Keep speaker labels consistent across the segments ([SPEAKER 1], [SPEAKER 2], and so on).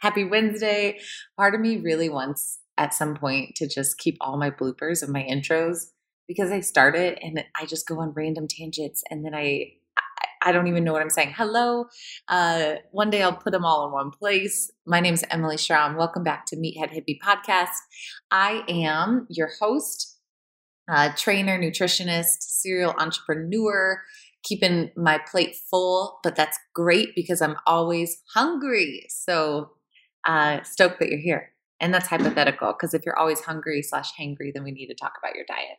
[SPEAKER 1] Happy Wednesday. Part of me really wants at some point to just keep all my bloopers of my intros because I start it and I just go on random tangents and then I I don't even know what I'm saying. Hello. Uh, one day I'll put them all in one place. My name is Emily Schramm. Welcome back to Meathead Hippie Podcast. I am your host, uh, trainer, nutritionist, serial entrepreneur, keeping my plate full, but that's great because I'm always hungry. So uh, stoked that you're here. And that's hypothetical because if you're always hungry slash hangry, then we need to talk about your diet.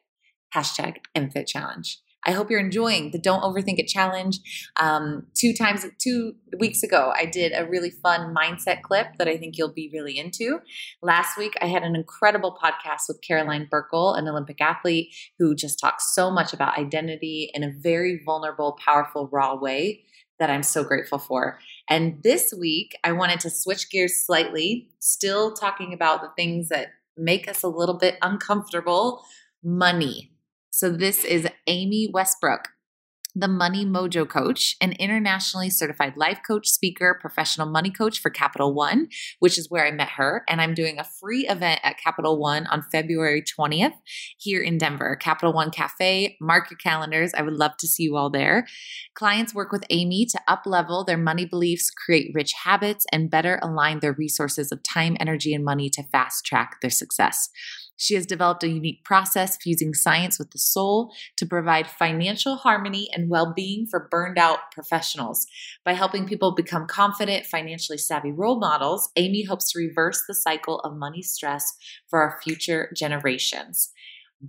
[SPEAKER 1] Hashtag MFit Challenge. I hope you're enjoying the Don't Overthink It challenge. Um, two times, two weeks ago, I did a really fun mindset clip that I think you'll be really into. Last week, I had an incredible podcast with Caroline Burckle, an Olympic athlete who just talks so much about identity in a very vulnerable, powerful, raw way that I'm so grateful for. And this week, I wanted to switch gears slightly, still talking about the things that make us a little bit uncomfortable money. So, this is Amy Westbrook the Money Mojo Coach, an internationally certified life coach, speaker, professional money coach for Capital One, which is where I met her. And I'm doing a free event at Capital One on February 20th here in Denver, Capital One Cafe. Mark your calendars. I would love to see you all there. Clients work with Amy to up level their money beliefs, create rich habits, and better align their resources of time, energy, and money to fast track their success. She has developed a unique process fusing science with the soul to provide financial harmony and well being for burned out professionals. By helping people become confident, financially savvy role models, Amy hopes to reverse the cycle of money stress for our future generations.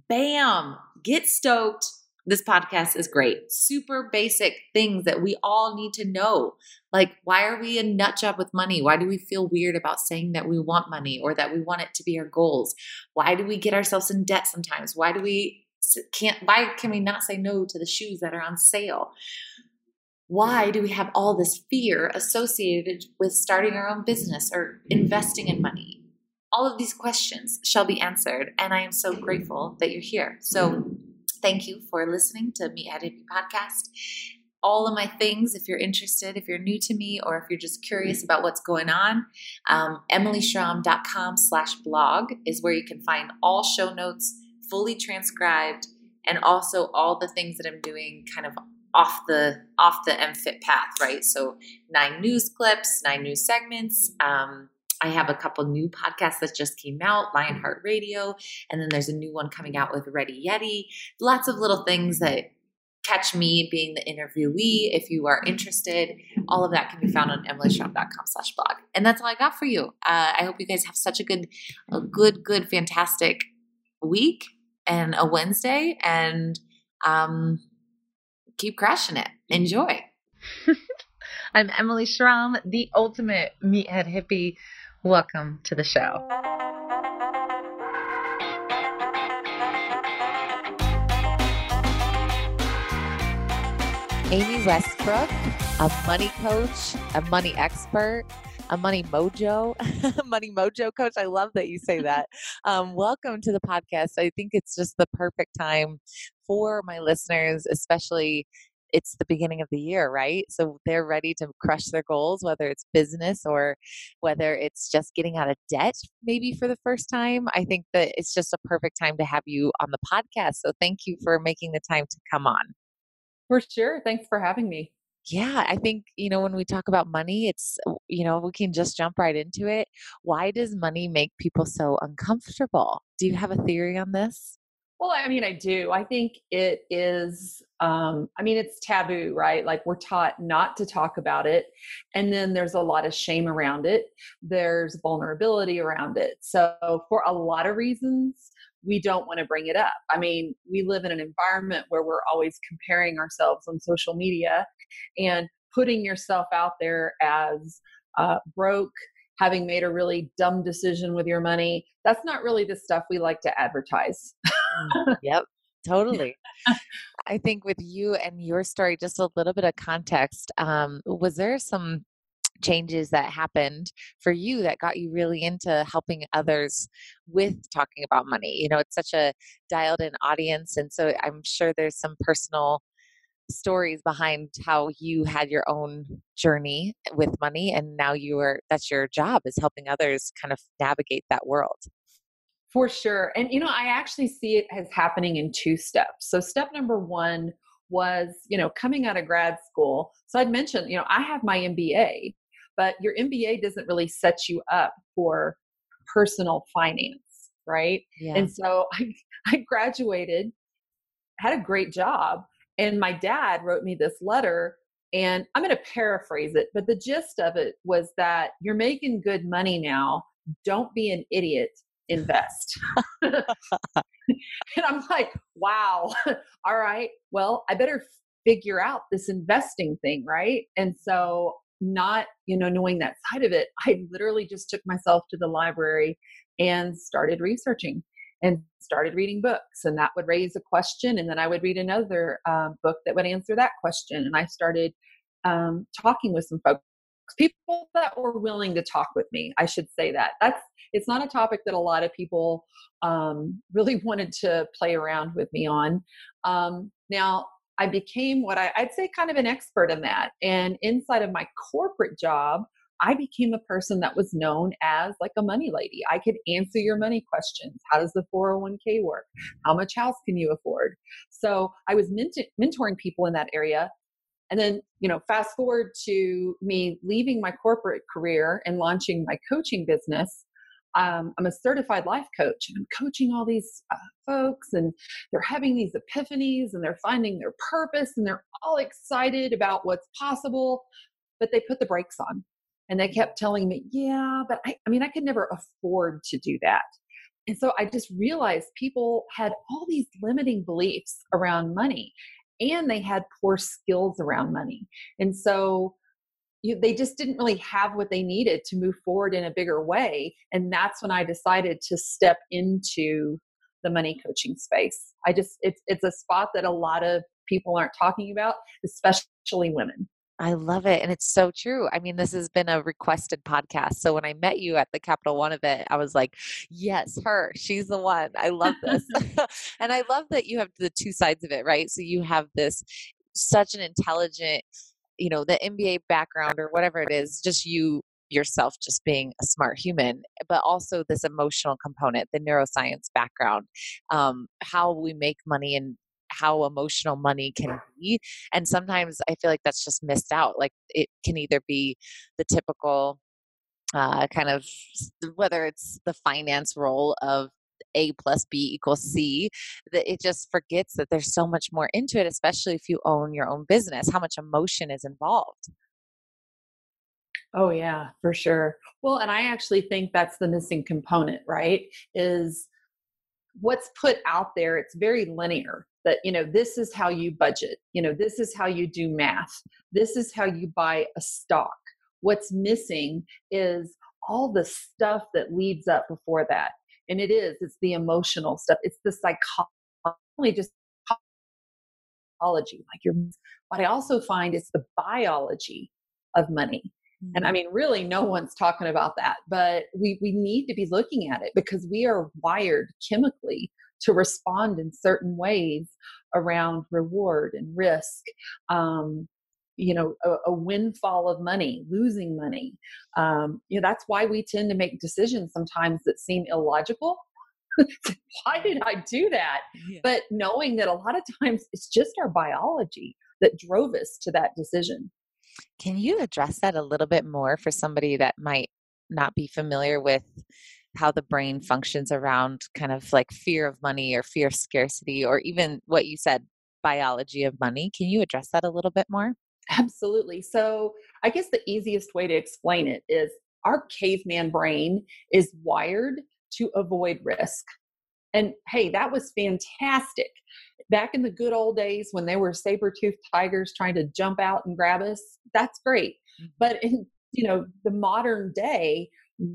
[SPEAKER 1] Bam! Get stoked. This podcast is great. Super basic things that we all need to know. Like, why are we a nut job with money? Why do we feel weird about saying that we want money or that we want it to be our goals? Why do we get ourselves in debt sometimes? Why do we can't why can we not say no to the shoes that are on sale? Why do we have all this fear associated with starting our own business or investing in money? All of these questions shall be answered, and I am so grateful that you're here. So, Thank you for listening to Meathead Hippie Podcast. All of my things, if you're interested, if you're new to me, or if you're just curious about what's going on, um, emilyschramm.com slash blog is where you can find all show notes fully transcribed and also all the things that I'm doing kind of off the off the MFit path, right? So nine news clips, nine news segments, um, I have a couple new podcasts that just came out, Lionheart Radio, and then there's a new one coming out with Ready Yeti. Lots of little things that catch me being the interviewee if you are interested. All of that can be found on emilyschramm.com slash blog. And that's all i got for you. Uh, i hope you guys have such a good a good good fantastic week and a wednesday and um keep crushing it. Enjoy. I'm emily schramm the ultimate meathead hippie Welcome to the show. Amy Westbrook, a money coach, a money expert, a money mojo, money mojo coach. I love that you say that. Um, welcome to the podcast. I think it's just the perfect time for my listeners, especially it's the beginning of the year, right? So they're ready to crush their goals, whether it's business or whether it's just getting out of debt, maybe for the first time. I think that it's just a perfect time to have you on the podcast. So thank you for making the time to come on.
[SPEAKER 2] For sure. Thanks for having me.
[SPEAKER 1] Yeah, I think, you know, when we talk about money, it's, you know, we can just jump right into it. Why does money make people so uncomfortable? Do you have a theory on this?
[SPEAKER 2] Well, I mean, I do. I think it is, um, I mean, it's taboo, right? Like we're taught not to talk about it. And then there's a lot of shame around it, there's vulnerability around it. So, for a lot of reasons, we don't want to bring it up. I mean, we live in an environment where we're always comparing ourselves on social media and putting yourself out there as uh, broke, having made a really dumb decision with your money. That's not really the stuff we like to advertise.
[SPEAKER 1] Yep, totally. I think with you and your story, just a little bit of context. Um, was there some changes that happened for you that got you really into helping others with talking about money? You know, it's such a dialed in audience. And so I'm sure there's some personal stories behind how you had your own journey with money and now you are that's your job is helping others kind of navigate that world.
[SPEAKER 2] For sure. And you know, I actually see it as happening in two steps. So step number 1 was, you know, coming out of grad school. So I'd mentioned, you know, I have my MBA, but your MBA doesn't really set you up for personal finance, right? Yeah. And so I I graduated, had a great job, and my dad wrote me this letter and I'm going to paraphrase it, but the gist of it was that you're making good money now. Don't be an idiot, invest. and I'm like, wow, all right, well, I better figure out this investing thing, right? And so, not, you know, knowing that side of it, I literally just took myself to the library and started researching and started reading books and that would raise a question and then i would read another um, book that would answer that question and i started um, talking with some folks people that were willing to talk with me i should say that that's it's not a topic that a lot of people um, really wanted to play around with me on um, now i became what I, i'd say kind of an expert in that and inside of my corporate job I became a person that was known as like a money lady. I could answer your money questions. How does the 401k work? How much house can you afford? So I was ment- mentoring people in that area. And then, you know, fast forward to me leaving my corporate career and launching my coaching business. Um, I'm a certified life coach. I'm coaching all these uh, folks, and they're having these epiphanies and they're finding their purpose and they're all excited about what's possible, but they put the brakes on and they kept telling me, yeah, but I, I mean, I could never afford to do that. And so I just realized people had all these limiting beliefs around money and they had poor skills around money. And so you, they just didn't really have what they needed to move forward in a bigger way. And that's when I decided to step into the money coaching space. I just, it's, it's a spot that a lot of people aren't talking about, especially women.
[SPEAKER 1] I love it. And it's so true. I mean, this has been a requested podcast. So when I met you at the Capital One event, I was like, yes, her. She's the one. I love this. and I love that you have the two sides of it, right? So you have this such an intelligent, you know, the MBA background or whatever it is, just you yourself just being a smart human, but also this emotional component, the neuroscience background, um, how we make money and how emotional money can be and sometimes i feel like that's just missed out like it can either be the typical uh, kind of whether it's the finance role of a plus b equals c that it just forgets that there's so much more into it especially if you own your own business how much emotion is involved
[SPEAKER 2] Oh yeah, for sure. Well, and I actually think that's the missing component, right? Is what's put out there, it's very linear that you know this is how you budget you know this is how you do math this is how you buy a stock what's missing is all the stuff that leads up before that and it is it's the emotional stuff it's the psychology just psychology like your but i also find it's the biology of money and i mm-hmm. mean really no one's talking about that but we we need to be looking at it because we are wired chemically to respond in certain ways around reward and risk um, you know a, a, windfall of money losing money. Um, you know that's why we tend to make decisions sometimes that seem illogical. Why did i do that? Yeah. but knowing that a lot of times it's just our biology that drove us to that decision.
[SPEAKER 1] Can you address that a little bit more for somebody that might not be familiar with how the brain functions around kind of like fear of money or fear of scarcity or even what you said biology of money. Can you address that a little bit more?
[SPEAKER 2] Absolutely. So i guess the easiest way to explain it is our caveman brain is wired to avoid risk. And hey that was fantastic. Back in the good old days when there were saber-toothed tigers trying to jump out and grab us that's great. Mm-hmm. but in you know the modern day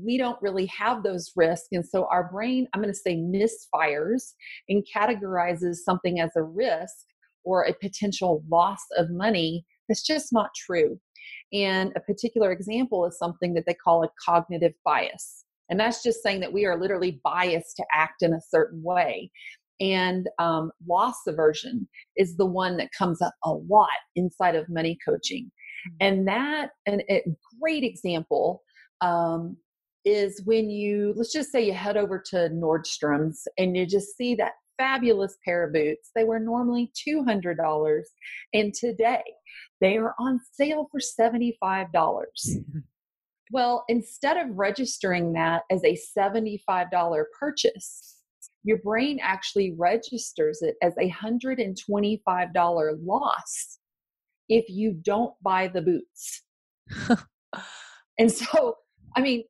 [SPEAKER 2] we don't really have those risks. And so our brain, I'm going to say, misfires and categorizes something as a risk or a potential loss of money that's just not true. And a particular example is something that they call a cognitive bias. And that's just saying that we are literally biased to act in a certain way. And um, loss aversion is the one that comes up a lot inside of money coaching. Mm-hmm. And that, and a great example um, is when you, let's just say you head over to Nordstrom's and you just see that fabulous pair of boots. They were normally $200, and today they are on sale for $75. well, instead of registering that as a $75 purchase, your brain actually registers it as a $125 loss if you don't buy the boots. and so, I mean,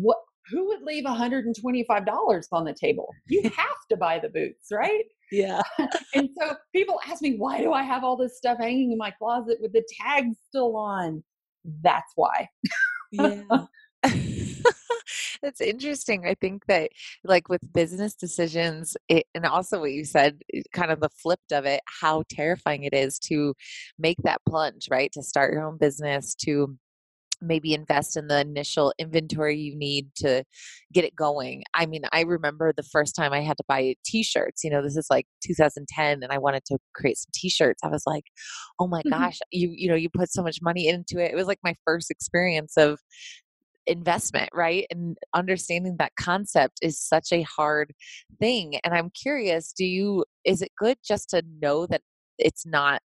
[SPEAKER 2] what who would leave $125 on the table? You have to buy the boots, right?
[SPEAKER 1] Yeah.
[SPEAKER 2] and so people ask me, why do I have all this stuff hanging in my closet with the tags still on? That's why.
[SPEAKER 1] yeah. That's interesting. I think that, like with business decisions, it, and also what you said, kind of the flipped of it, how terrifying it is to make that plunge, right? To start your own business, to maybe invest in the initial inventory you need to get it going. I mean, I remember the first time I had to buy t-shirts, you know, this is like 2010 and I wanted to create some t-shirts. I was like, "Oh my mm-hmm. gosh, you you know, you put so much money into it." It was like my first experience of investment, right? And understanding that concept is such a hard thing. And I'm curious, do you is it good just to know that it's not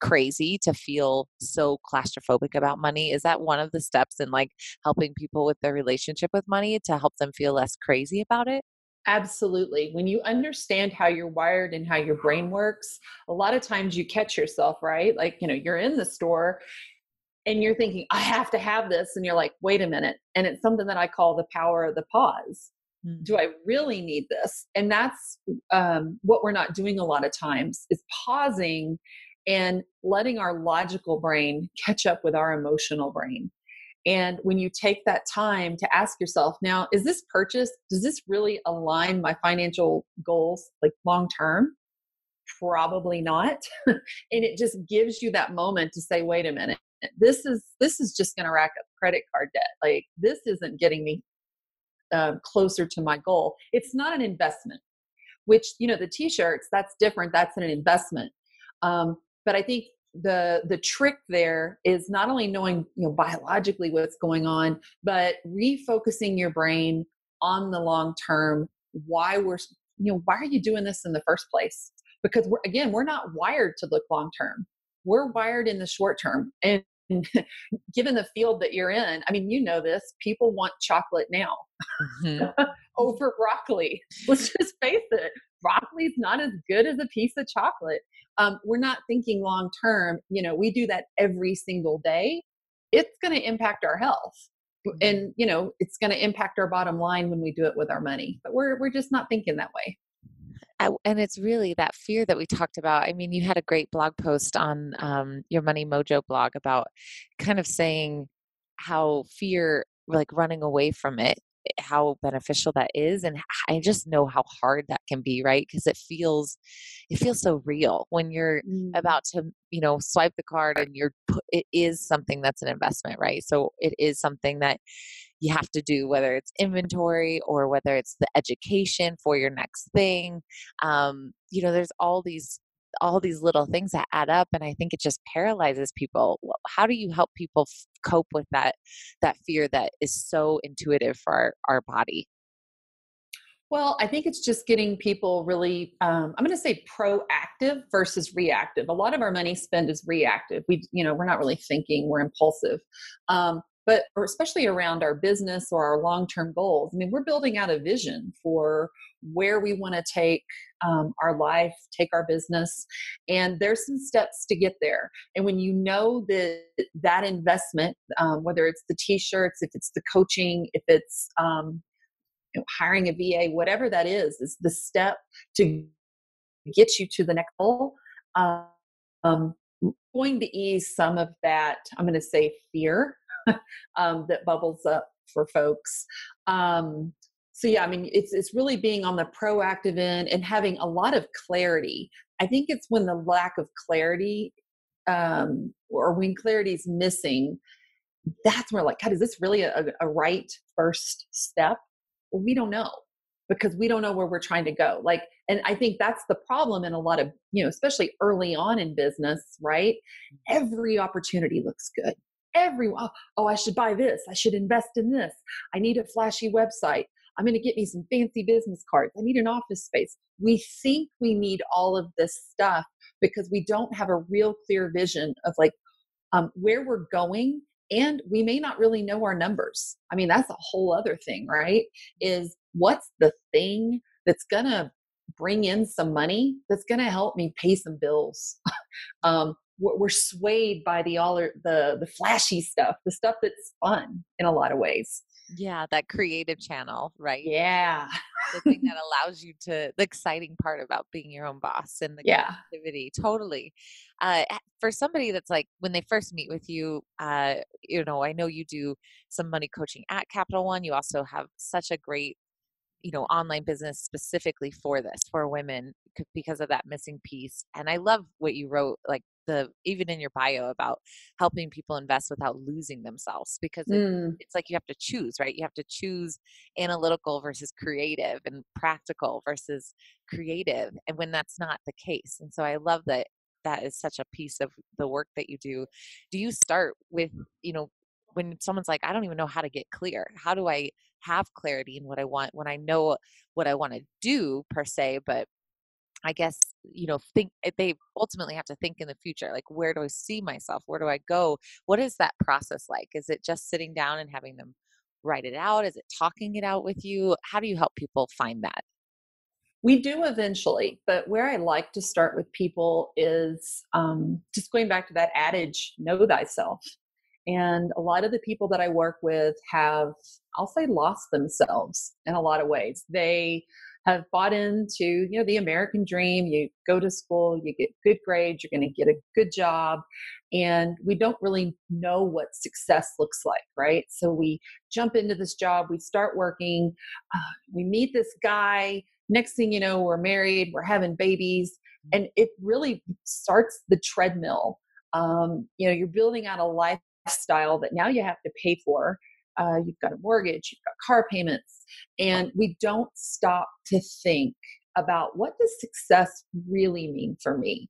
[SPEAKER 1] crazy to feel so claustrophobic about money is that one of the steps in like helping people with their relationship with money to help them feel less crazy about it
[SPEAKER 2] Absolutely. When you understand how you're wired and how your brain works, a lot of times you catch yourself, right? Like, you know, you're in the store and you're thinking, I have to have this. And you're like, wait a minute. And it's something that I call the power of the pause. Mm. Do I really need this? And that's um, what we're not doing a lot of times is pausing and letting our logical brain catch up with our emotional brain. And when you take that time to ask yourself, now, is this purchase, does this really align my financial goals like long term? Probably not. and it just gives you that moment to say, wait a minute, this is this is just going to rack up credit card debt. Like this isn't getting me uh, closer to my goal. It's not an investment. Which you know the t-shirts that's different. That's an investment. Um, but i think the the trick there is not only knowing you know biologically what's going on but refocusing your brain on the long term why we're you know why are you doing this in the first place? Because we're again we're not wired to look long term. We're wired in the short term and given the field that you're in i mean you know this people want chocolate now mm-hmm. over broccoli let's just face it broccoli's not as good as a piece of chocolate um, we're not thinking long term you know we do that every single day it's going to impact our health mm-hmm. and you know it's going to impact our bottom line when we do it with our money but we're we're just not thinking that way
[SPEAKER 1] and it's really that fear that we talked about. I mean, you had a great blog post on um, your Money Mojo blog about kind of saying how fear, like running away from it, how beneficial that is and i just know how hard that can be right because it feels it feels so real when you're mm. about to you know swipe the card and you're it is something that's an investment right so it is something that you have to do whether it's inventory or whether it's the education for your next thing um, you know there's all these all these little things that add up and i think it just paralyzes people how do you help people f- cope with that that fear that is so intuitive for our, our body
[SPEAKER 2] well, I think it's just getting people really, um, I'm going to say proactive versus reactive. A lot of our money spend is reactive. We, you know, we're not really thinking, we're impulsive. Um, but or especially around our business or our long-term goals i mean we're building out a vision for where we want to take um, our life take our business and there's some steps to get there. And when you know that that investment um, whether it's the t-shirts if it's the coaching if it's um, you know, hiring a va whatever that is is the step to get you to the next goal um, going to ease some of that i'm going to say fear um, that bubbles up for folks. Um, so yeah, I mean, it's it's really being on the proactive end and having a lot of clarity. I think it's when the lack of clarity um, or when clarity is missing, that's where like, God, is this really a, a right first step? Well, we don't know because we don't know where we're trying to go. Like and i think that's the problem in a lot of you know especially early on in business right mm-hmm. every opportunity looks good everyone oh i should buy this. I should invest in this. I need a flashy website. I'm going to get me some fancy business cards. I need an office space. We think we need all of this stuff because we don't have a real clear vision of like um, where we're going and we may not really know our numbers. I mean that's a whole other thing right? Is what's the thing that's going to bring in some money that's going to help me pay some bills? Um, we're, we're swayed by the all the the flashy stuff the stuff that's fun in a lot of ways.
[SPEAKER 1] Yeah that creative channel right?
[SPEAKER 2] Yeah.
[SPEAKER 1] The thing that allows you to the exciting part about being your own boss and the
[SPEAKER 2] yeah.
[SPEAKER 1] creativity totally. Uh, for somebody that's like when they first meet with you uh, you know i know you do some money coaching at capital one. You also have such a great you know online business specifically for this for women because of that missing piece. And i love what you wrote like the even in your bio about helping people invest without losing themselves because it, mm. it's like you have to choose right? You have to choose analytical versus creative and practical versus creative and when that's not the case and so i love that that is such a piece of the work that you do. Do you start with you know when someone's like i don't even know how to get clear. How do i have clarity in what i want when i know what i want to do per se but I guess, you know, think eh, they ultimately have to think in the future like, where do I see myself? Where do I go? What is that process like? Is it just sitting down and having them write it out? Is it talking it out with you? How do you help people find that?
[SPEAKER 2] We do eventually, but where I like to start with people is um, just going back to that adage know thyself. And a lot of the people that I work with have, I'll say, lost themselves in a lot of ways. They have bought into you know the american dream. You go to school you get good grades you're going to get a good job and we don't really know what success looks like right? So we jump into this job we start working uh, we meet this guy next thing you know we're married we're having babies and it really starts the treadmill. Um, you know you're building out a lifestyle that now you have to pay for uh, you've got a mortgage, you've got car payments, and we don't stop to think about what does success really mean for me?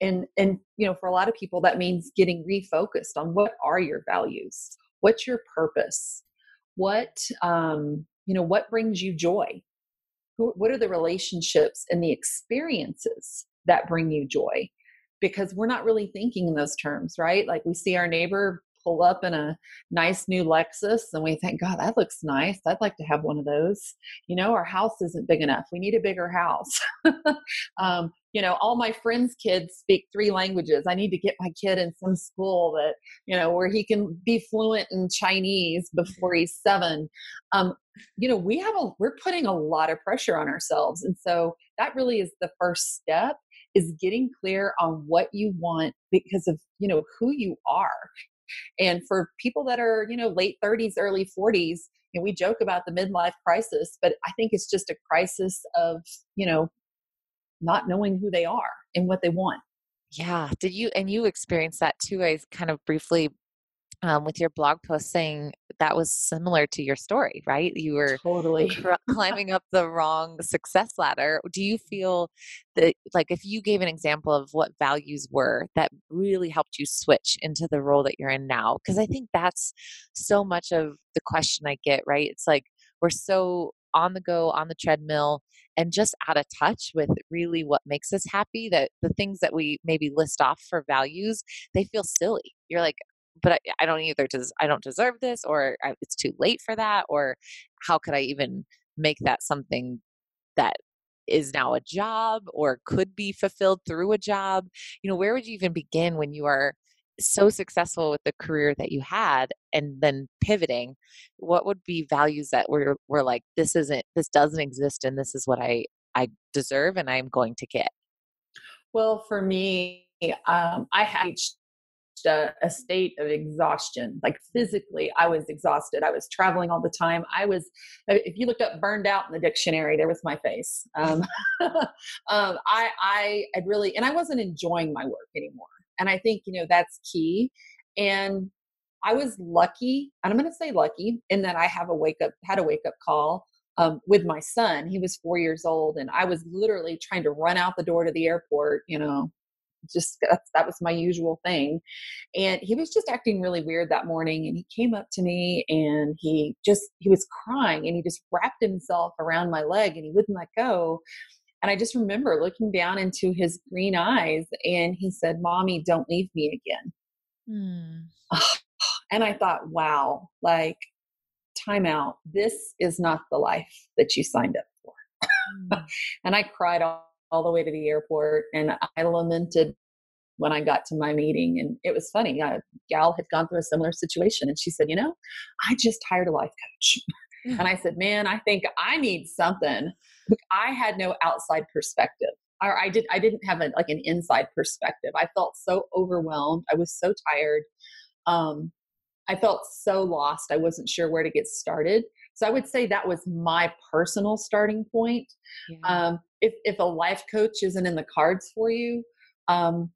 [SPEAKER 2] And and you know for a lot of people that means getting refocused on what are your values? What's your purpose? What um you know what brings you joy? What are the relationships and the experiences that bring you joy? Because we're not really thinking in those terms right? Like we see our neighbor pull up in a nice new Lexus and we think, God, that looks nice. I'd like to have one of those. You know, our house isn't big enough. We need a bigger house. um, you know, all my friends' kids speak three languages. I need to get my kid in some school that, you know, where he can be fluent in Chinese before he's seven. Um, you know, we have a, we're putting a lot of pressure on ourselves. And so that really is the first step is getting clear on what you want because of you know who you are and for people that are, you know, late 30s, early 40s, you know, we joke about the midlife crisis, but I think it's just a crisis of, you know, not knowing who they are and what they want.
[SPEAKER 1] Yeah. Did you, and you experienced that too? I kind of briefly um, with your blog post saying that was similar to your story, right? You were
[SPEAKER 2] totally
[SPEAKER 1] climbing up the wrong success ladder. Do you feel that, like, if you gave an example of what values were that really helped you switch into the role that you're in now? Because I think that's so much of the question I get, right? It's like we're so on the go, on the treadmill, and just out of touch with really what makes us happy that the things that we maybe list off for values, they feel silly. You're like, but I, I don't either does I don't deserve this or I, it's too late for that or how could I even make that something that is now a job or could be fulfilled through a job? You know where would you even begin when you are so successful with the career that you had and then pivoting? What would be values that were were like this isn't this doesn't exist and this is what i i deserve and i'm going to get
[SPEAKER 2] well for me um, i had a, a, state of exhaustion. Like physically, I was exhausted. I was traveling all the time. I was, uh, if you looked up burned out in the dictionary, there was my face. Um, um, I, I had really, and I wasn't enjoying my work anymore. And I think, you know, that's key. And I was lucky, and I'm going to say lucky in that I have a wake up, had a wake up call um, with my son. He was four years old, and I was literally trying to run out the door to the airport, you know, just that was my usual thing. And he was just acting really weird that morning. And he came up to me and he just, he was crying and he just wrapped himself around my leg and he wouldn't let go. And I just remember looking down into his green eyes and he said, Mommy, don't leave me again. Mm. And I thought, wow, like, time out. This is not the life that you signed up for. Mm. and I cried all, all the way to the airport and I lamented when I got to my meeting. And it was funny. A gal had gone through a similar situation and she said, You know, I just hired a life coach. and I said, Man, I think I need something. I had no outside perspective. Or I did I didn't have a, like an inside perspective. I felt so overwhelmed. I was so tired. Um, I felt so lost. I wasn't sure where to get started. So I would say that was my personal starting point. Yeah. Um, if if a life coach isn't in the cards for you, um,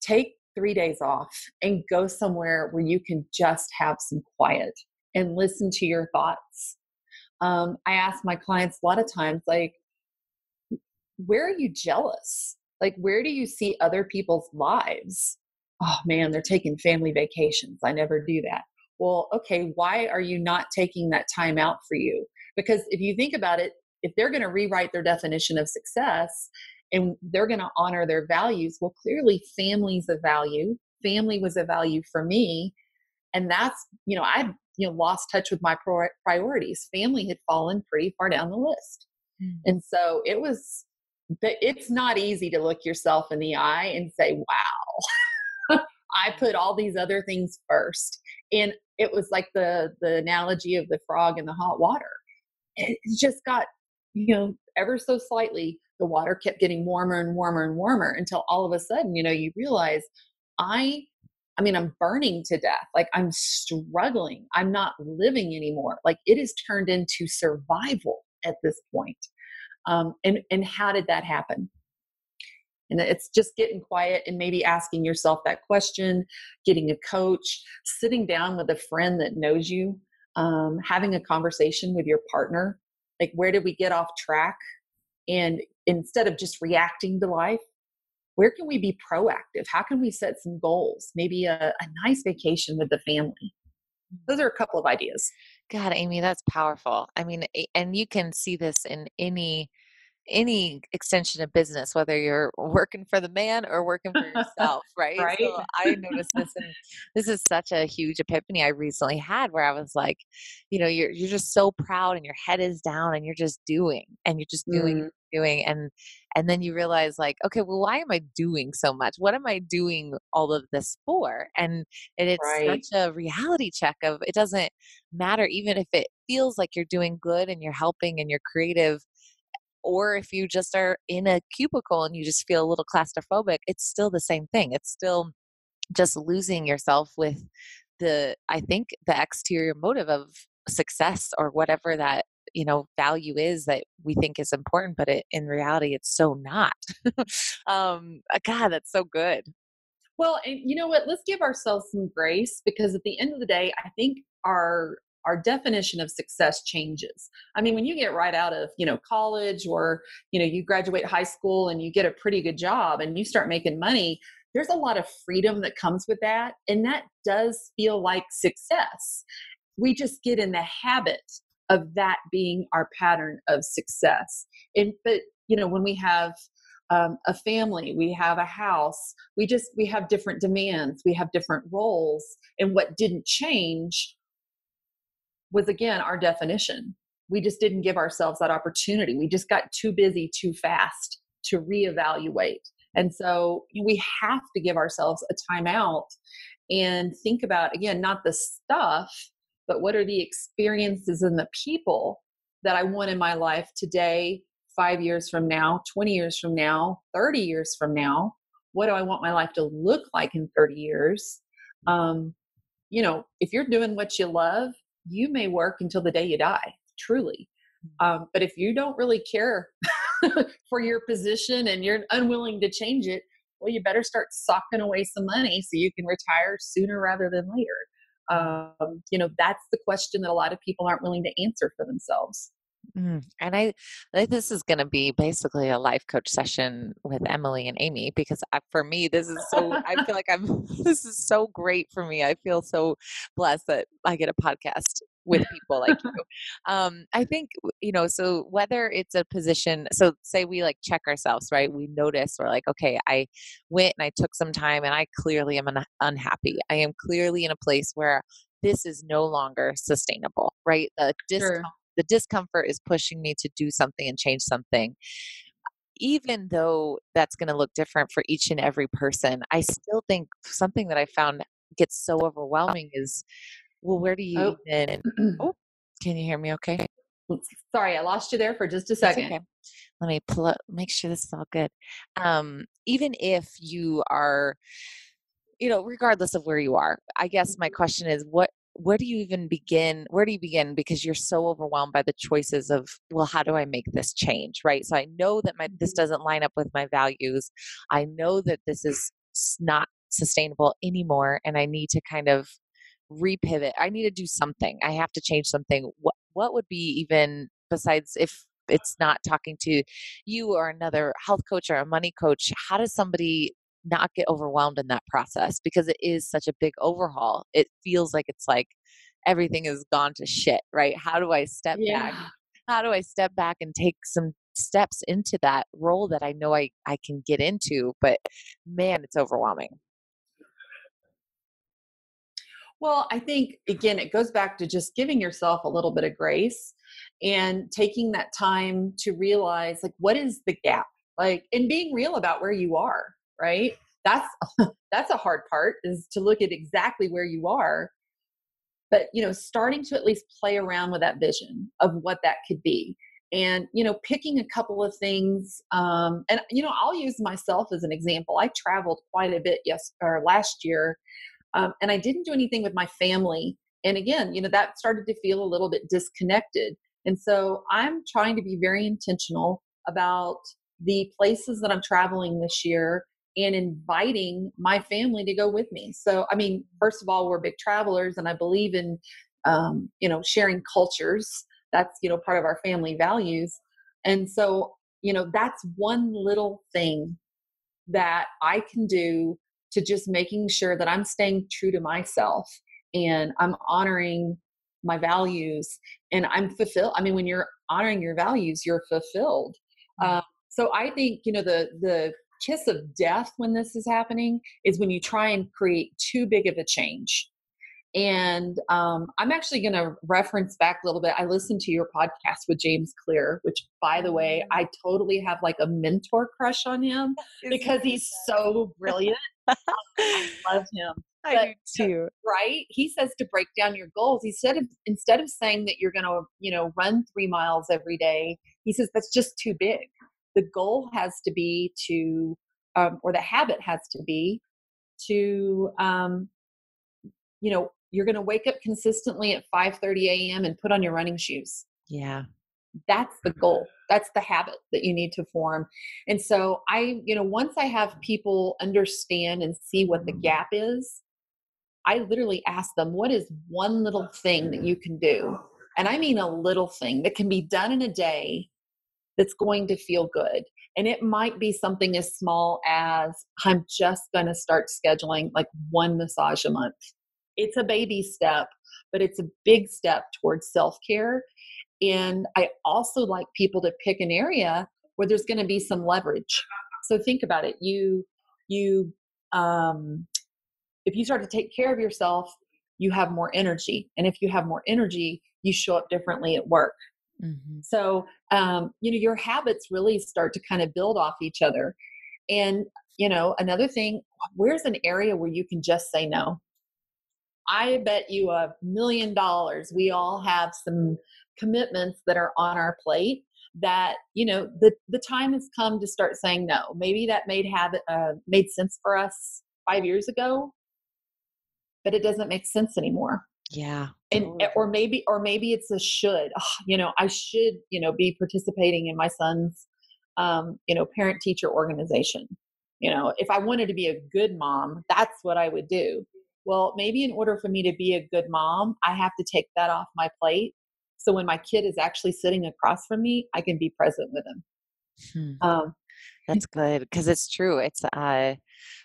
[SPEAKER 2] take three days off and go somewhere where you can just have some quiet and listen to your thoughts. Um, I ask my clients a lot of times, like, where are you jealous? Like, where do you see other people's lives? Oh man, they're taking family vacations. I never do that. Well, okay, why are you not taking that time out for you? Because if you think about it, if they're going to rewrite their definition of success and they're going to honor their values, well, clearly family's a value. Family was a value for me. And that's, you know, I you know lost touch with my priorities. Family had fallen pretty far down the list. Mm. And so it was it's not easy to look yourself in the eye and say, wow, I put all these other things first. And it was like the the analogy of the frog in the hot water. It just got, you know, ever so slightly, the water kept getting warmer and warmer and warmer until all of a sudden, you know, you realize I I mean, I'm burning to death. Like I'm struggling. I'm not living anymore. Like it is turned into survival at this point. Um, and and how did that happen? And it's just getting quiet and maybe asking yourself that question, getting a coach, sitting down with a friend that knows you, um, having a conversation with your partner. Like, where did we get off track? And instead of just reacting to life, where can we be proactive? How can we set some goals? Maybe a, a nice vacation with the family. Those are a couple of ideas.
[SPEAKER 1] God, Amy, that's powerful. I mean, and you can see this in any any extension of business, whether you're working for the man or working for yourself, right? right? So I noticed this, and this is such a huge epiphany I recently had, where I was like, you know, you're you're just so proud, and your head is down, and you're just doing, and you're just doing, mm. doing, and and then you realize, like, okay, well, why am I doing so much? What am I doing all of this for? And and it's right. such a reality check of it doesn't matter, even if it feels like you're doing good and you're helping and you're creative or if you just are in a cubicle and you just feel a little claustrophobic, it's still the same thing. It's still just losing yourself with the, I think, the exterior motive of success or whatever that you know value is that we think is important but it, in reality it's so not. Um uh, god that's so good.
[SPEAKER 2] Well and you know what? Let's give ourselves some grace because at the end of the day i think our our definition of success changes. I mean when you get right out of you know college or you know you graduate high school and you get a pretty good job and you start making money there's a lot of freedom that comes with that and that does feel like success. We just get in the habit of that being our pattern of success. And but you know when we have um, a family we have a house we just we have different demands we have different roles and what didn't change was again our definition. We just didn't give ourselves that opportunity. We just got too busy too fast to reevaluate. And so we have to give ourselves a timeout and think about, again, not the stuff, but what are the experiences and the people that I want in my life today, five years from now, 20 years from now, 30 years from now? What do I want my life to look like in 30 years? Um, you know, if you're doing what you love you may work until the day you die, truly. Mm. Um, but if you don't really care for your position and you're unwilling to change it, well, you better start socking away some money so you can retire sooner rather than later. Um, you know, that's the question that a lot of people aren't willing to answer for themselves.
[SPEAKER 1] Mm. And I, I this is going to be basically a life coach session with Emily and Amy because I, for me this is so I feel like I'm this is so great for me. I feel so blessed that I get a podcast with people like you. Um, I think you know. So whether it's a position, so say we like check ourselves, right? We notice we're like, okay, I went and I took some time, and I clearly am un- unhappy. I am clearly in a place where this is no longer sustainable, right? The discomfort the discomfort is pushing me to do something and change something even though that's going to look different for each and every person i still think something that i found gets so overwhelming is well where do you oh. even oh can you hear me okay
[SPEAKER 2] sorry i lost you there for just a second okay.
[SPEAKER 1] let me pull up make sure this is all good um even if you are you know regardless of where you are i guess my question is what where do you even begin where do you begin? Because you're so overwhelmed by the choices of well how do i make this change? Right? So i know that my this mm-hmm. doesn't line up with my values. I know that this is not sustainable anymore and i need to kind of repivot. I need to do something. I have to change something. What what would be even besides if it's not talking to you or another health coach or a money coach how does somebody not get overwhelmed in that process because it is such a big overhaul. It feels like it's like everything has gone to shit, right? How do I step yeah. back? How do I step back and take some steps into that role that I know I, I can get into, but man, it's overwhelming.
[SPEAKER 2] Well, I think again, it goes back to just giving yourself a little bit of grace and taking that time to realize like what is the gap like and being real about where you are right? That's that's a hard part is to look at exactly where you are. But you know starting to at least play around with that vision of what that could be. And you know picking a couple of things um, and you know i'll use myself as an example. I traveled quite a bit yes or last year um, and i didn't do anything with my family. And again you know that started to feel a little bit disconnected. And so i'm trying to be very intentional about the places that i'm traveling this year and inviting my family to go with me. So, I mean, first of all, we're big travelers, and I believe in, um, you know, sharing cultures. That's you know part of our family values, and so you know that's one little thing that I can do to just making sure that I'm staying true to myself and I'm honoring my values and I'm fulfilled. I mean, when you're honoring your values, you're fulfilled. Mm. Um, so I think you know the the kiss of death when this is happening is when you try and create too big of a change. And um, I'm actually going to reference back a little bit. I listened to your podcast with James Clear, which, by the way, mm. I totally have like a mentor crush on him because he's so brilliant. I love him.
[SPEAKER 1] I but, do too.
[SPEAKER 2] Right? He says to break down your goals. Instead of instead of saying that you're going to, you know, run three miles every day, he says that's just too big the goal has to be to um, or the habit has to be to um, you know you're going to wake up consistently at 5:30 a.m. and put on your running shoes.
[SPEAKER 1] Yeah.
[SPEAKER 2] That's the goal. That's the habit that you need to form. And so I, you know, once I have people understand and see what the gap is, I literally ask them, what is one little thing that you can do? And I mean a little thing that can be done in a day that's going to feel good. And it might be something as small as I'm just going to start scheduling like one massage a month. It's a baby step, but it's a big step towards self care. And I also like people to pick an area where there's going to be some leverage. So think about it. You, you, um, if you start to take care of yourself, you have more energy. And if you have more energy, you show up differently at work. Mm-hmm. So, um, you know, your habits really start to kind of build off each other. And, you know, another thing, where's an area where you can just say no? I bet you a million dollars we all have some commitments that are on our plate that you know the the time has come to start saying no maybe that made habit uh, made sense for us five years ago but it doesn't make sense anymore
[SPEAKER 1] yeah
[SPEAKER 2] and eh, or maybe or maybe it's a should oh, you know i should you know be participating in my son's um, you know parent teacher organization you know if i wanted to be a good mom that's what i would do well maybe in order for me to be a good mom i have to take that off my plate So when my kid is actually sitting across from me, I can be present with him.
[SPEAKER 1] Hmm. Um, that's good because it's true. It's uh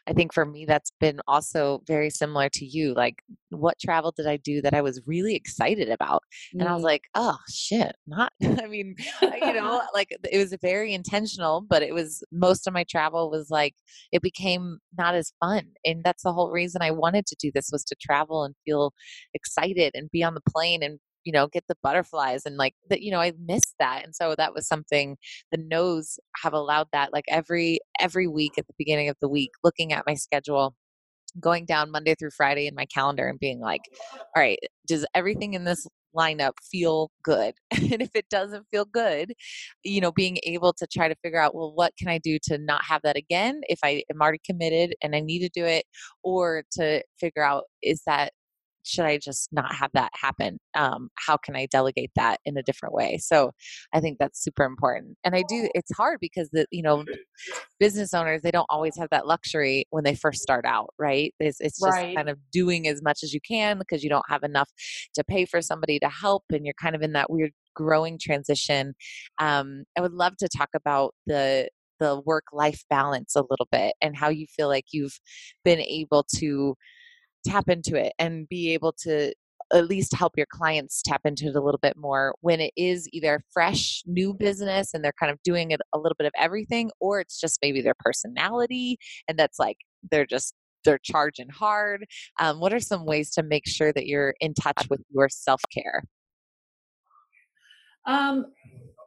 [SPEAKER 1] I think for me that's been also very similar to you. Like what travel did I do that I was really excited about? And mm. I was mm. like, "Oh shit, not I mean, you know, like it was very intentional, but it was most of my travel was like it became not as fun. And that's the whole reason I wanted to do this was to travel and feel excited and be on the plane and you know get the butterflies and like that you know i missed that and so that was something the no's have allowed that like every every week at the beginning of the week looking at my schedule going down monday through friday in my calendar and being like all right does everything in this lineup feel good? And if it doesn't feel good you know being able to try to figure out well what can i do to not have that again if i am already committed and i need to do it? Or to figure out is that should I just not have that happen? Um, how can I delegate that in a different way? So I think that's super important. And I do, it's hard because the, you know, business owners, they don't always have that luxury when they first start out, right? It's, it's just right. kind of doing as much as you can because you don't have enough to pay for somebody to help. And you're kind of in that weird growing transition. Um, I would love to talk about the, the work life balance a little bit and how you feel like you've been able to tap into it and be able to at least help your clients tap into it a little bit more when it is either fresh new business and they're kind of doing it a little bit of everything or it's just maybe their personality and that's like they're just they're charging hard um, what are some ways to make sure that you're in touch with your self-care?
[SPEAKER 2] Um,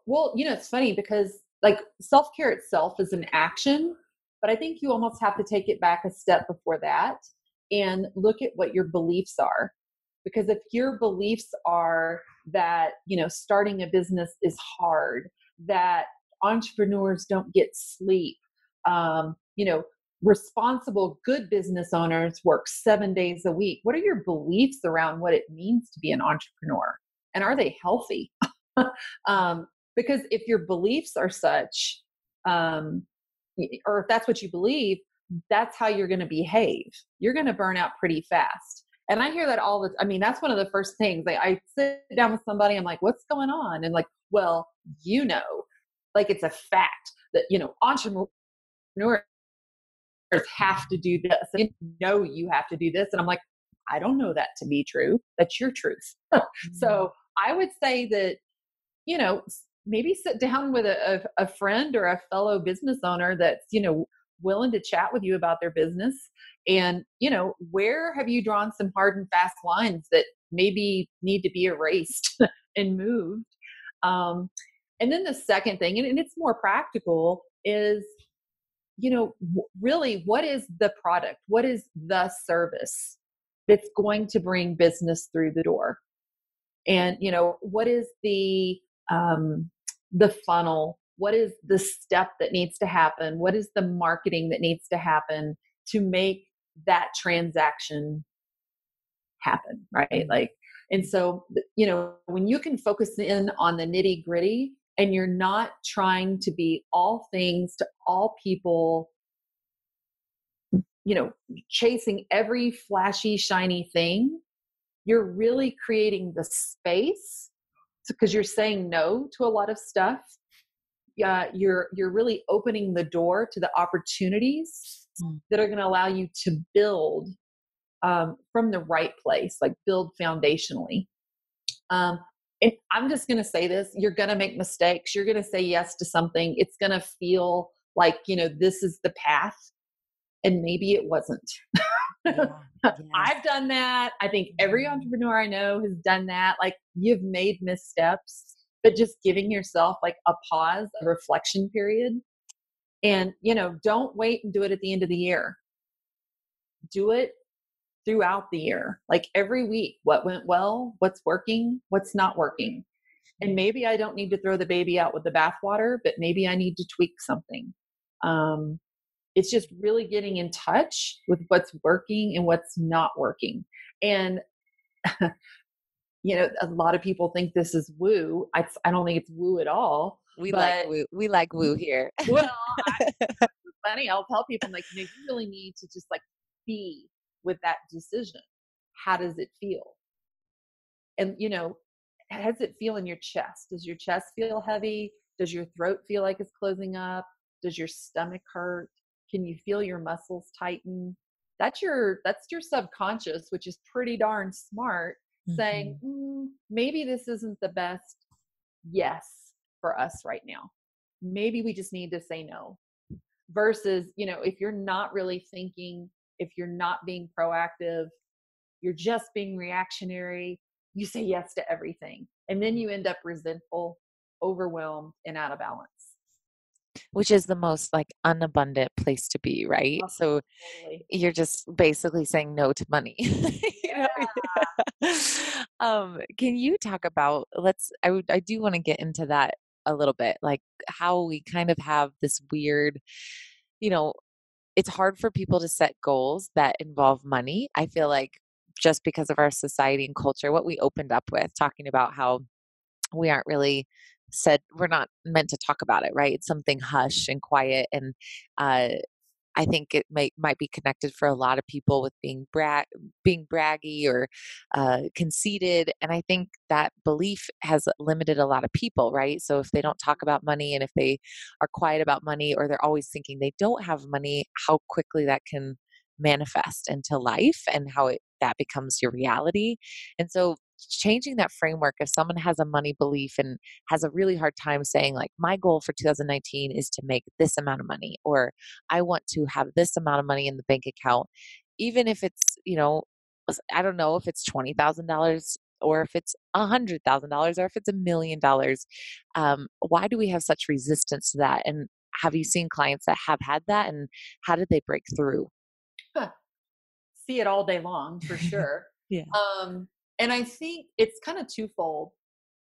[SPEAKER 2] well you know it's funny because like self-care itself is an action but i think you almost have to take it back a step before that and look at what your beliefs are. Because if your beliefs are that you know starting a business is hard that entrepreneurs don't get sleep um, you know responsible good business owners work seven days a week what are your beliefs around what it means to be an entrepreneur? And are they healthy? Um, because if your beliefs are such um, or if that's what you believe that's how you're going to behave. You're going to burn out pretty fast. And I hear that all the I mean, that's one of the first things. Like, I sit down with somebody, I'm like, what's going on? And like, well, you know, like it's a fact that, you know, entrepreneurs have to do this. And you know you have to do this. And I'm like, I don't know that to be true. That's your truth. so mm-hmm. I would say that, you know, maybe sit down with a, a, a friend or a fellow business owner that's, you know, willing to chat with you about their business and you know where have you drawn some hard and fast lines that maybe need to be erased and moved? Um, and then the second thing and, it's more practical is you know really what is the product? What is the service that's going to bring business through the door? And you know what is the um, the funnel what is the step that needs to happen what is the marketing that needs to happen to make that transaction happen right mm-hmm. like and so you know when you can focus in on the nitty gritty and you're not trying to be all things to all people you know chasing every flashy shiny thing you're really creating the space because you're saying no to a lot of stuff uh, you're you're really opening the door to the opportunities mm. that are going to allow you to build um, from the right place, like build foundationally. Um, and I'm just going to say this: you're going to make mistakes. You're going to say yes to something. It's going to feel like you know this is the path, and maybe it wasn't. Yeah, yes. I've done that. I think every mm-hmm. entrepreneur I know has done that. Like you've made missteps but just giving yourself like a pause, a reflection period. And, you know, don't wait and do it at the end of the year. Do it throughout the year, like every week. What went well? What's working? What's not working? And maybe I don't need to throw the baby out with the bathwater, but maybe I need to tweak something. Um, it's just really getting in touch with what's working and what's not working. And you know, a lot of people think this is woo. I, I don't think it's woo at all.
[SPEAKER 1] We like woo. We like woo here.
[SPEAKER 2] well, I, funny. I'll tell people like, you know, you really need to just like be with that decision. How does it feel? And you know, how does it feel in your chest? Does your chest feel heavy? Does your throat feel like it's closing up? Does your stomach hurt? Can you feel your muscles tighten? That's your that's your subconscious, which is pretty darn smart, mm-hmm. saying mm, maybe this isn't the best yes for us right now. Maybe we just need to say no. Versus, you know, if you're not really thinking, if you're not being proactive, you're just being reactionary, you say yes to everything. And then you end up resentful, overwhelmed, and out of balance.
[SPEAKER 1] Which is the most like unabundant place to be, right? So you're just basically saying no to money. um, can you talk about let's I I do want to get into that a little bit, like how we kind of have this weird, you know, it's hard for people to set goals that involve money. I feel like just because of our society and culture, what we opened up with, talking about how we aren't really said we're not meant to talk about it right it's something hush and quiet and uh, I think it might might be connected for a lot of people with being brag being braggy or uh, conceited, and I think that belief has limited a lot of people, right? So if they don't talk about money, and if they are quiet about money, or they're always thinking they don't have money, how quickly that can manifest into life and how it, that becomes your reality. And so changing that framework if someone has a money belief and has a really hard time saying like my goal for 2019 is to make this amount of money or i want to have this amount of money in the bank account even if it's you know i don't know if it's $20000 or if it's a hundred thousand dollars or if it's a million dollars um, why do we have such resistance to that and have you seen clients that have had that and how did they break through.
[SPEAKER 2] See it all day long for sure
[SPEAKER 1] yeah
[SPEAKER 2] um, and I think it's kind of twofold.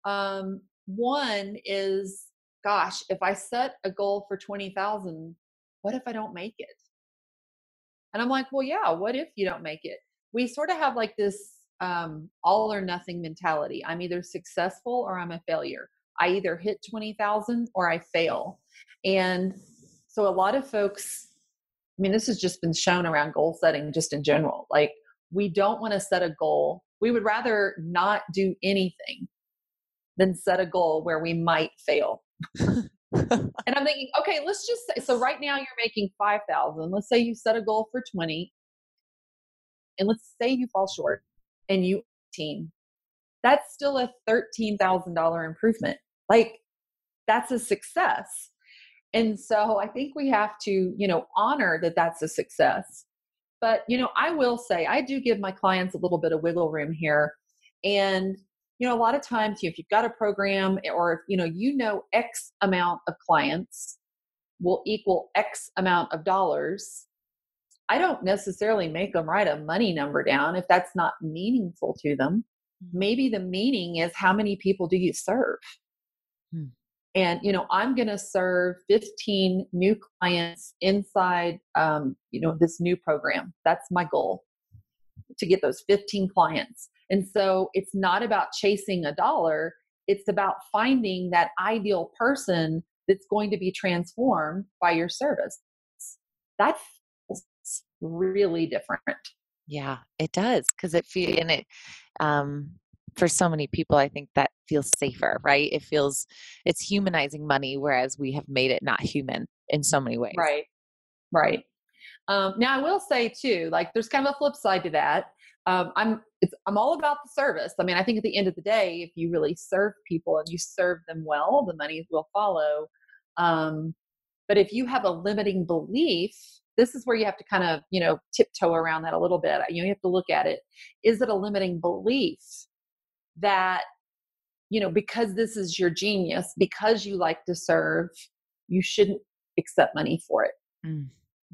[SPEAKER 2] Um, one is, gosh, if I set a goal for 20,000, what if I don't make it? And I'm like, well, yeah, what if you don't make it? We sort of have like this um, all or nothing mentality. I'm either successful or I'm a failure. I either hit 20,000 or I fail. And so a lot of folks, mean, this has just been shown around goal setting just in general. Like, we don't want to set a goal we would rather not do anything than set a goal where we might fail. and I'm thinking, okay, let's just say, so right now you're making 5,000. Let's say you set a goal for 20 and let's say you fall short and you 18. That's still a $13,000 improvement. Like that's a success. And so I think we have to, you know, honor that that's a success but, you know, I will say I do give my clients a little bit of wiggle room here. And, you know, a lot of times if you've got a program or if, you know, you know X amount of clients will equal X amount of dollars, I don't necessarily make them write a money number down if that's not meaningful to them. Mm-hmm. Maybe the meaning is how many people do you serve? Hmm and you know i'm going to serve 15 new clients inside um, you know this new program. That's my goal to get those 15 clients. And so it's not about chasing a dollar it's about finding that ideal person that's going to be transformed by your service. That feels really different.
[SPEAKER 1] Yeah it does because it feels and it um for so many people i think that feels safer right? It feels it's humanizing money whereas we have made it not human in so many ways.
[SPEAKER 2] Right right. Um, now i will say too like there's kind of a flip side to that. Um, i'm i'm all about the service. I mean i think at the end of the day if you really serve people and you serve them well the money will follow. Um, but if you have a limiting belief this is where you have to kind of you know tiptoe around that a little bit. You, know, you have to look at it. Is it a limiting belief that you know because this is your genius because you like to serve you shouldn't accept money for it mm.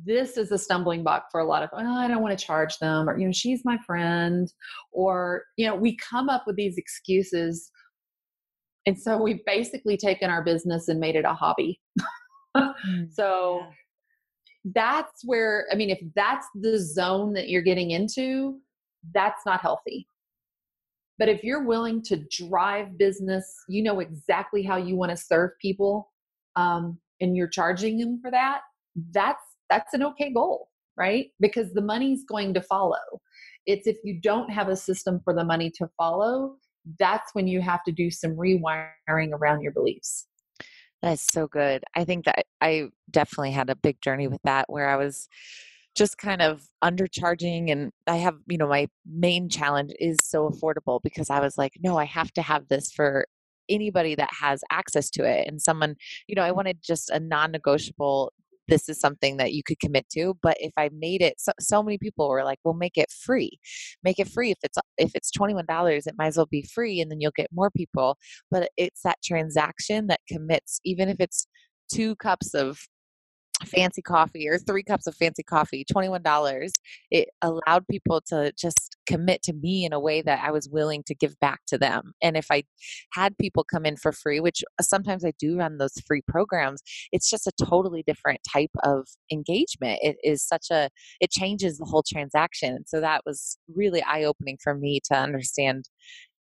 [SPEAKER 2] this is a stumbling block for a lot of oh, i don't want to charge them or you know she's my friend or you know we come up with these excuses and so we've basically taken our business and made it a hobby mm. so yeah. that's where i mean if that's the zone that you're getting into that's not healthy but if you're willing to drive business, you know exactly how you want to serve people, um, and you're charging them for that. That's that's an okay goal, right? Because the money's going to follow. It's if you don't have a system for the money to follow, that's when you have to do some rewiring around your beliefs.
[SPEAKER 1] That's so good. I think that I definitely had a big journey with that where I was just kind of undercharging and I have, you know, my main challenge is so affordable because I was like, no, I have to have this for anybody that has access to it. And someone, you know, I wanted just a non-negotiable this is something that you could commit to but if i made it so, so many people were like well make it free. Make it free. If it's if it's $21 it might as well be free and then you'll get more people. But it's that transaction that commits even if it's two cups of fancy coffee or three cups of fancy coffee, $21. It allowed people to just commit to me in a way that I was willing to give back to them. And if I had people come in for free, which uh, sometimes I do run those free programs, it's just a totally different type of engagement. It is such a, it changes the whole transaction. So that was really eye opening for me to understand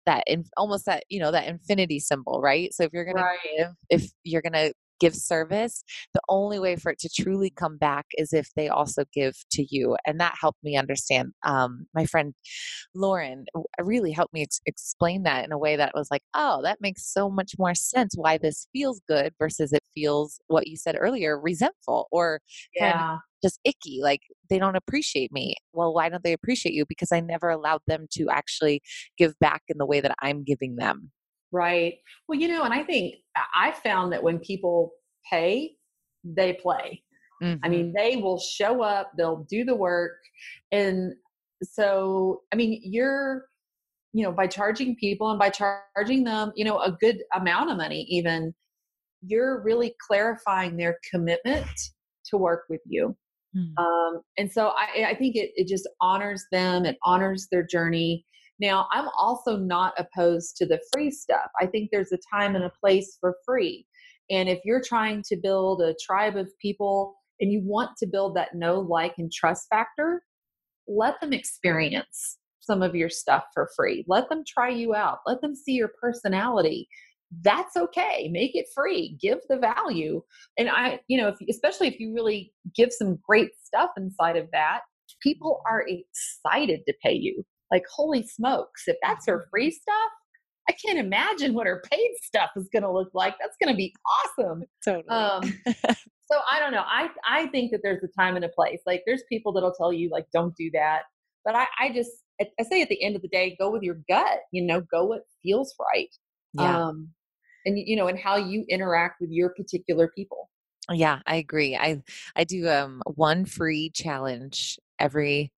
[SPEAKER 1] that in, almost that you know that infinity symbol right so if you're gonna right. give if you're gonna give service, the only way for it to truly come back is if they also give to you. And that helped me understand. Um, my friend Lauren really helped me ex- explain that in a way that was like, oh, that makes so much more sense why this feels good versus it feels what you said earlier, resentful or yeah. kind of just icky. Like they don't appreciate me. Well, why don't they appreciate you? Because I never allowed them to actually give back in the way that I'm giving them.
[SPEAKER 2] Right. Well, you know, and I think I found that when people pay, they play. Mm-hmm. I mean, they will show up, they'll do the work. And so, I mean, you're, you know, by charging people and by charging them, you know, a good amount of money, even, you're really clarifying their commitment to work with you. Mm-hmm. Um, and so I, I think it, it just honors them, it honors their journey. Now, I'm also not opposed to the free stuff. I think there's a time and a place for free. And if you're trying to build a tribe of people and you want to build that know, like, and trust factor, let them experience some of your stuff for free. Let them try you out. Let them see your personality. That's okay. Make it free. Give the value. And I, you know, if, especially if you really give some great stuff inside of that, people are excited to pay you like holy smokes if that's her mm-hmm. free stuff i can't imagine what her paid stuff is going to look like. That's going to be awesome.
[SPEAKER 1] Totally. Um,
[SPEAKER 2] so i don't know i i think that there's a time and a place like there's people that'll tell you like don't do that. But i i just i say at the end of the day go with your gut you know go what feels right yeah. um and you know and how you interact with your particular people.
[SPEAKER 1] Yeah i agree i i do um one free challenge every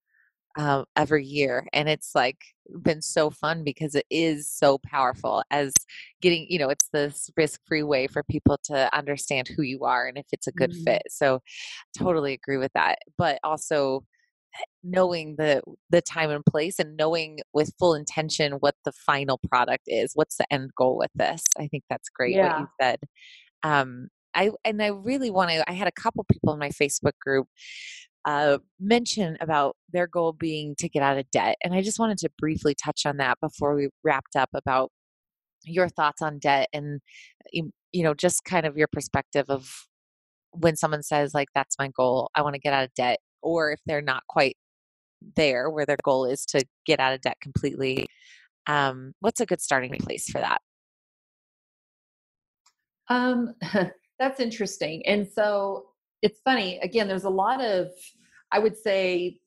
[SPEAKER 1] uh, every year and it's like been so fun because it is so powerful as getting you know it's this risk free way for people to understand who you are and if it's a good mm-hmm. fit so totally agree with that but also knowing the the time and place and knowing with full intention what the final product is what's the end goal with this i think that's great yeah. what you said um i and i really want to i had a couple people in my facebook group uh, mention about their goal being to get out of debt. And I just wanted to briefly touch on that before we wrapped up about your thoughts on debt and, you know, just kind of your perspective of when someone says, like, that's my goal, I want to get out of debt, or if they're not quite there where their goal is to get out of debt completely. Um, what's a good starting place for that?
[SPEAKER 2] Um, that's interesting. And so it's funny again there's a lot of i would say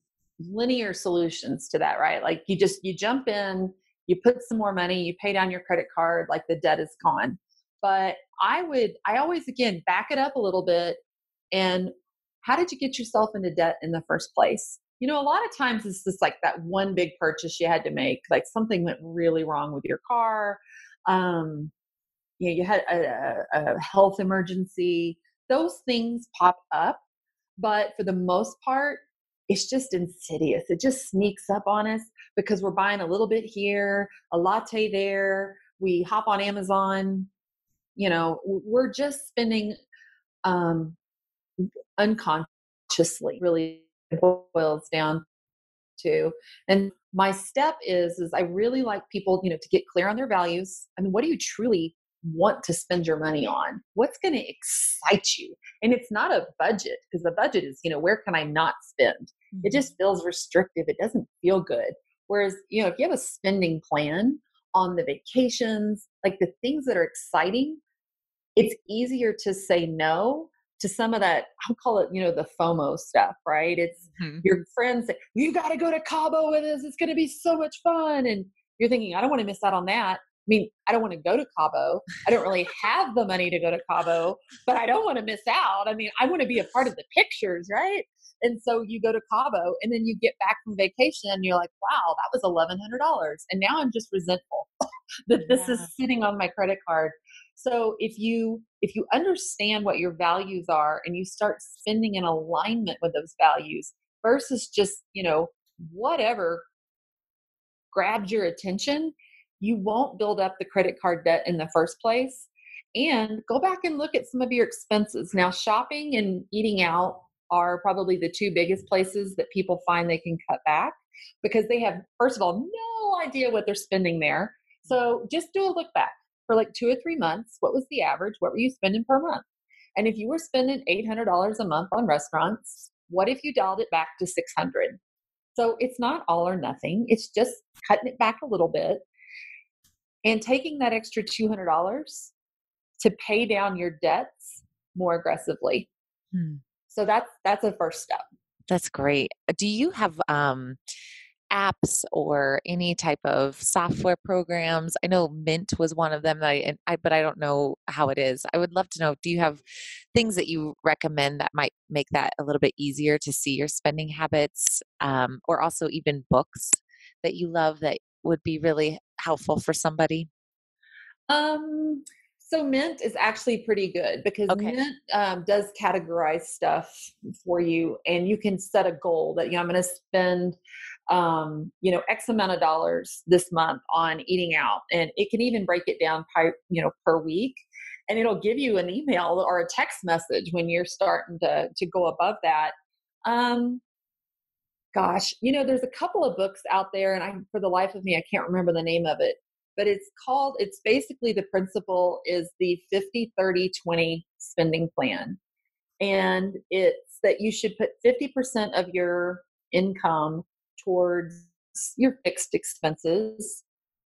[SPEAKER 2] linear solutions to that right? Like you just you jump in you put some more money you pay down your credit card like the debt is gone. But i would i always again back it up a little bit and how did you get yourself into debt in the first place? You know a lot of times it's just like that one big purchase you had to make like something went really wrong with your car um you know you had a, a health emergency those things pop up, but for the most part, it's just insidious. It just sneaks up on us because we're buying a little bit here, a latte there. We hop on Amazon. You know, we're just spending um, unconsciously, really boils down to. And my step is, is I really like people, you know, to get clear on their values. I mean, what do you truly want to spend your money on? What's going to excite you? And it's not a budget because the budget is, you know, where can I not spend? Mm-hmm. It just feels restrictive. It doesn't feel good. Whereas, you know, if you have a spending plan, on the vacations, like the things that are exciting, it's easier to say no to some of that i'll call it you know the fomo stuff right it's mm-hmm. your friends say you got to go to cabo with us it's going to be so much fun and you're thinking i don't want to miss out on that mean i don't want to go to cabo. I don't really have the money to go to cabo but i don't want to miss out. I mean i want to be a part of the pictures right? And so you go to cabo and then you get back from vacation and you're like wow that was $1100 and now i'm just resentful that this yeah. is sitting on my credit card. So if you if you understand what your values are and you start spending in alignment with those values versus just, you know, whatever grabs your attention, you won't build up the credit card debt in the first place. And go back and look at some of your expenses. Now, shopping and eating out are probably the two biggest places that people find they can cut back because they have, first of all, no idea what they're spending there. So mm-hmm. just do a look back for like two or three months. What was the average? What were you spending per month? And if you were spending $800 a month on restaurants, what if you dialed it back to 600? So it's not all or nothing. It's just cutting it back a little bit and taking that extra $200 to pay down your debts more aggressively. Hmm. So that's that's a first step.
[SPEAKER 1] That's great. Do you have um apps or any type of software programs? I know Mint was one of them that I, I, but I don't know how it is. I would love to know. Do you have things that you recommend that might make that a little bit easier to see your spending habits, um, or also even books that you love that would be really helpful for somebody?
[SPEAKER 2] Um, so Mint is actually pretty good because okay. Mint um, does categorize stuff for you, and you can set a goal that you know I'm going to spend um, you know X amount of dollars this month on eating out, and it can even break it down per you know per week, and it'll give you an email or a text message when you're starting to to go above that. Um, gosh, you know, there's a couple of books out there, and I for the life of me I can't remember the name of it but it's called it's basically the principle is the 50 30 20 spending plan. And it's that you should put 50% of your income towards your fixed expenses.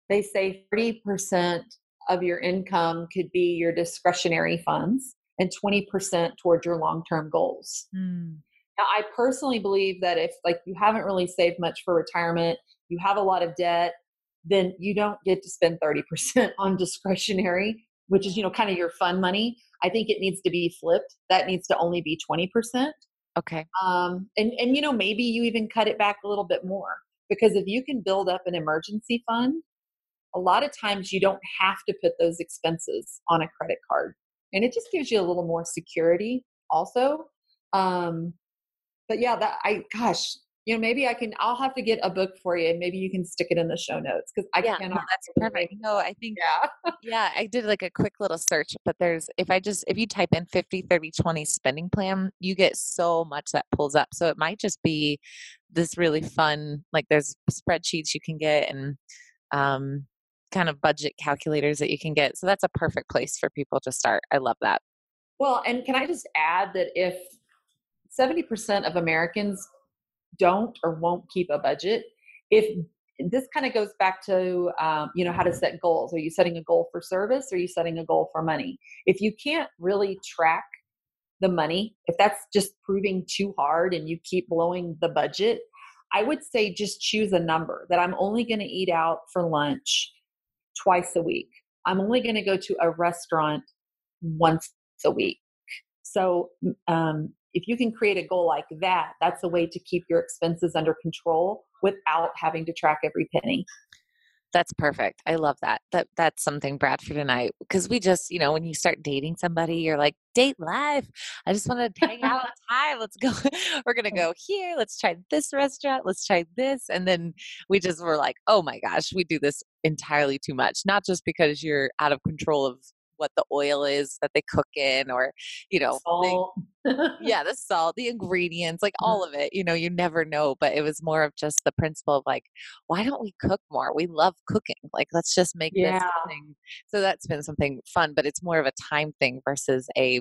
[SPEAKER 2] They say 30% of your income could be your discretionary funds and 20% towards your long-term goals. Mm. Now i personally believe that if like you haven't really saved much for retirement you have a lot of debt then you don't get to spend 30% on discretionary, which is, you know, kind of your fun money. I think it needs to be flipped. That needs to only be 20%.
[SPEAKER 1] Okay.
[SPEAKER 2] Um, and, and, you know, maybe you even cut it back a little bit more because if you can build up an emergency fund, a lot of times you don't have to put those expenses on a credit card. And it just gives you a little more security also. Um, but yeah, that I, gosh, you know, maybe I can, I'll have to get a book for you and maybe you can stick it in the show notes because I
[SPEAKER 1] yeah,
[SPEAKER 2] cannot.
[SPEAKER 1] No, that's perfect. No, I think, yeah. yeah, I did like a quick little search, but there's, if I just, if you type in 50, 30, 20 spending plan, you get so much that pulls up. So it might just be this really fun, like there's spreadsheets you can get and, um, kind of budget calculators that you can get. So that's a perfect place for people to start. I love that.
[SPEAKER 2] Well, and can I just add that if 70% of Americans don't or won't keep a budget. If this kind of goes back to um, you know how to set goals. Are you setting a goal for service or are you setting a goal for money? If you can't really track the money if that's just proving too hard and you keep blowing the budget i would say just choose a number that i'm only going to eat out for lunch twice a week. I'm only going to go to a restaurant once a week. So um, if you can create a goal like that, that's a way to keep your expenses under control without having to track every penny.
[SPEAKER 1] That's perfect. I love that. That that's something Bradford and I because we just, you know, when you start dating somebody, you're like, date life. I just want to hang out time. Let's go. we're gonna go here. Let's try this restaurant. Let's try this. And then we just were like, oh my gosh, we do this entirely too much. Not just because you're out of control of what the oil is that they cook in or you know they, yeah the salt the ingredients like mm-hmm. all of it you know you never know but it was more of just the principle of like why don't we cook more? We love cooking like let's just make yeah. this thing so that's been something fun but it's more of a time thing versus a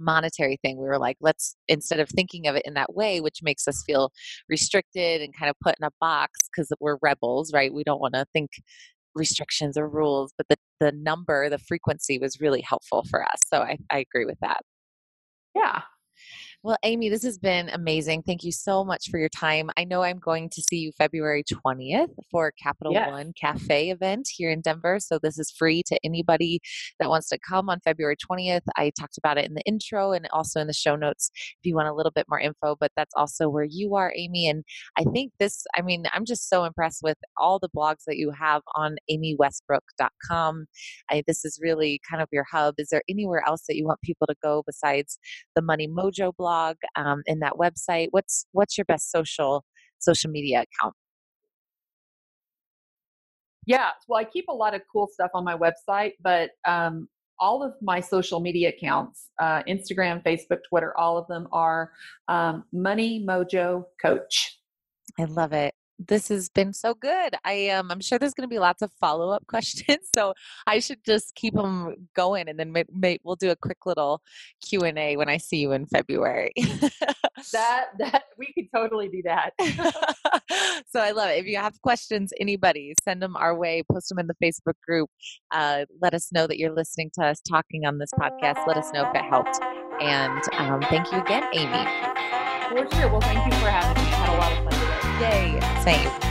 [SPEAKER 1] monetary thing. We were like let's instead of thinking of it in that way which makes us feel restricted and kind of put in a box because we're rebels right? We don't want to think restrictions or rules, but the, the number, the frequency was really helpful for us. So I, I agree with that.
[SPEAKER 2] Yeah.
[SPEAKER 1] Well, Amy, this has been amazing. Thank you so much for your time. I know I'm going to see you February 20th for Capital yes. One Cafe event here in Denver. So this is free to anybody that wants to come on February 20th. I talked about it in the intro and also in the show notes if you want a little bit more info, but that's also where you are, Amy. And I think this, I mean, I'm just so impressed with all the blogs that you have on amywestbrook.com. I, this is really kind of your hub. Is there anywhere else that you want people to go besides the Money Mojo blog? Blog um, in that website what's what's your best social social media account?
[SPEAKER 2] Yeah well i keep a lot of cool stuff on my website but um, all of my social media accounts uh, instagram facebook twitter all of them are um, money mojo coach.
[SPEAKER 1] I love it this has been so good. I um, I'm sure there's going to be lots of follow up questions, so I should just keep them going, and then may, may, we'll do a quick little Q and A when I see you in February.
[SPEAKER 2] that that we could totally do that.
[SPEAKER 1] so I love it. If you have questions, anybody send them our way. Post them in the Facebook group. Uh, let us know that you're listening to us talking on this podcast. Let us know if it helped. And um, thank you again, Amy.
[SPEAKER 2] For sure. Well, thank you for having me. I had a lot of fun.
[SPEAKER 1] Yay. Same.